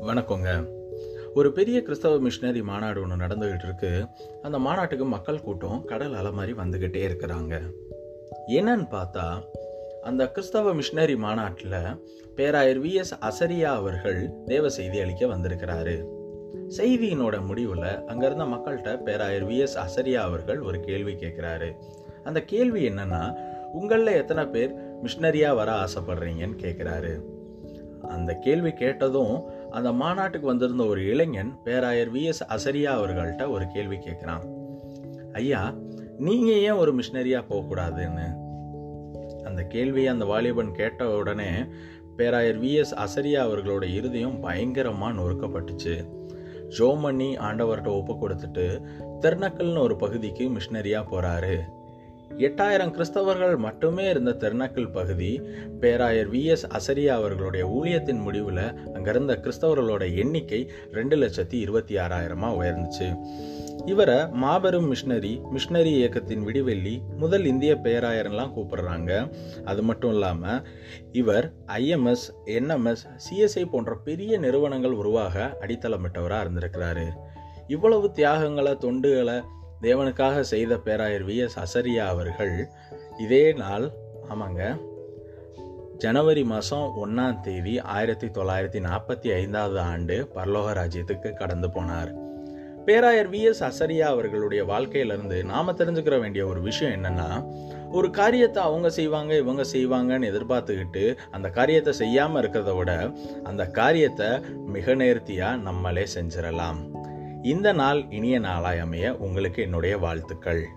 வணக்கங்க. ஒரு பெரிய கிறிஸ்தவ மிஷினரி மாநாடு ஒன்று நடந்துகிட்டு இருக்கு அந்த மாநாட்டுக்கு மக்கள் கூட்டம் கடல் அலை மாதிரி வந்துக்கிட்டே இருக்கிறாங்க. என்னன்னு பார்த்தா அந்த கிறிஸ்தவ மிஷினரி மாநாட்டில் பேராயர் வி. எஸ். அசரியா அவர்கள் தேவ செய்தி அளிக்க வந்திருக்கிறாரு. செய்தியினோட முடிவில் அங்கேருந்த மக்கள்கிட்ட பேராயர் வி. எஸ். அசரியா அவர்கள் ஒரு கேள்வி கேட்குறாரு. அந்த கேள்வி என்னன்னா உங்களில் எத்தனை பேர் மிஷினரியாக வர ஆசைப்படுறீங்கன்னு கேட்குறாரு. அந்த கேள்வி கேட்டதும் அந்த மாநாட்டுக்கு வந்திருந்த ஒரு இளைஞன் பேராயர் வி எஸ் அசரியா அவர்கள்ட்ட ஒரு கேள்வி கேட்குறான். ஐயா நீங்கள் ஏன் ஒரு மிஷினரியாக போகக்கூடாதுன்னு? அந்த கேள்வியை அந்த வாலிபன் கேட்ட உடனே பேராயர் வி எஸ் அசரியா அவர்களோட இருதயம் பயங்கரமாக நொறுக்கப்பட்டுச்சு. ஜோமண்ணி ஆண்டவர்கிட்ட ஒப்பு கொடுத்துட்டு திருநக்கல்னு ஒரு பகுதிக்கு மிஷினரியாக போகிறாரு எட்டாயிரம் கிறிஸ்தவர்கள் மட்டுமே இருந்த தெருநாக்கல் பகுதி பேராயர் வி எஸ் அசரியா அவர்களுடைய ஊழியத்தின் முடிவில் அங்கிருந்த கிறிஸ்தவர்களோட எண்ணிக்கை ரெண்டு லட்சத்தி இருபத்தி ஆறாயிரமாக உயர்ந்துச்சு. இவரை மாபெரும் மிஷினரி மிஷினரி இயக்கத்தின் விடிவெள்ளி முதல் இந்திய பேராயர்லாம் கூப்பிடுறாங்க. அது மட்டும் இல்லாமல் இவர் ஐஎம்எஸ் என்எம்எஸ் சிஎஸ்ஐ போன்ற பெரிய நிறுவனங்கள் உருவாக அடித்தளமிட்டவராக இருந்திருக்கிறாரு. இவ்வளவு தியாகங்களை தொண்டுகளை தேவனுக்காக செய்த பேராயர் வி எஸ் அசரியா அவர்கள் இதே நாள் ஆமாங்க ஜனவரி மாதம் ஒன்றாம் தேதி ஆயிரத்தி தொள்ளாயிரத்தி நாற்பத்தி ஐந்தாவது ஆண்டு பரலோக ராஜ்யத்துக்கு கடந்து போனார். பேராயர் வி எஸ் அசரியா அவர்களுடைய வாழ்க்கையிலிருந்து நாம் தெரிஞ்சுக்கிற வேண்டிய ஒரு விஷயம் என்னன்னா ஒரு காரியத்தை அவங்க செய்வாங்க இவங்க செய்வாங்கன்னு எதிர்பார்த்துக்கிட்டு அந்த காரியத்தை செய்யாமல் இருக்கிறத விட அந்த காரியத்தை மிக நேர்த்தியாக நம்மளே செஞ்சிடலாம் இந்த நாள் இனிய நாளாய் அமைய உங்களுக்கு என்னுடைய வாழ்த்துக்கள்.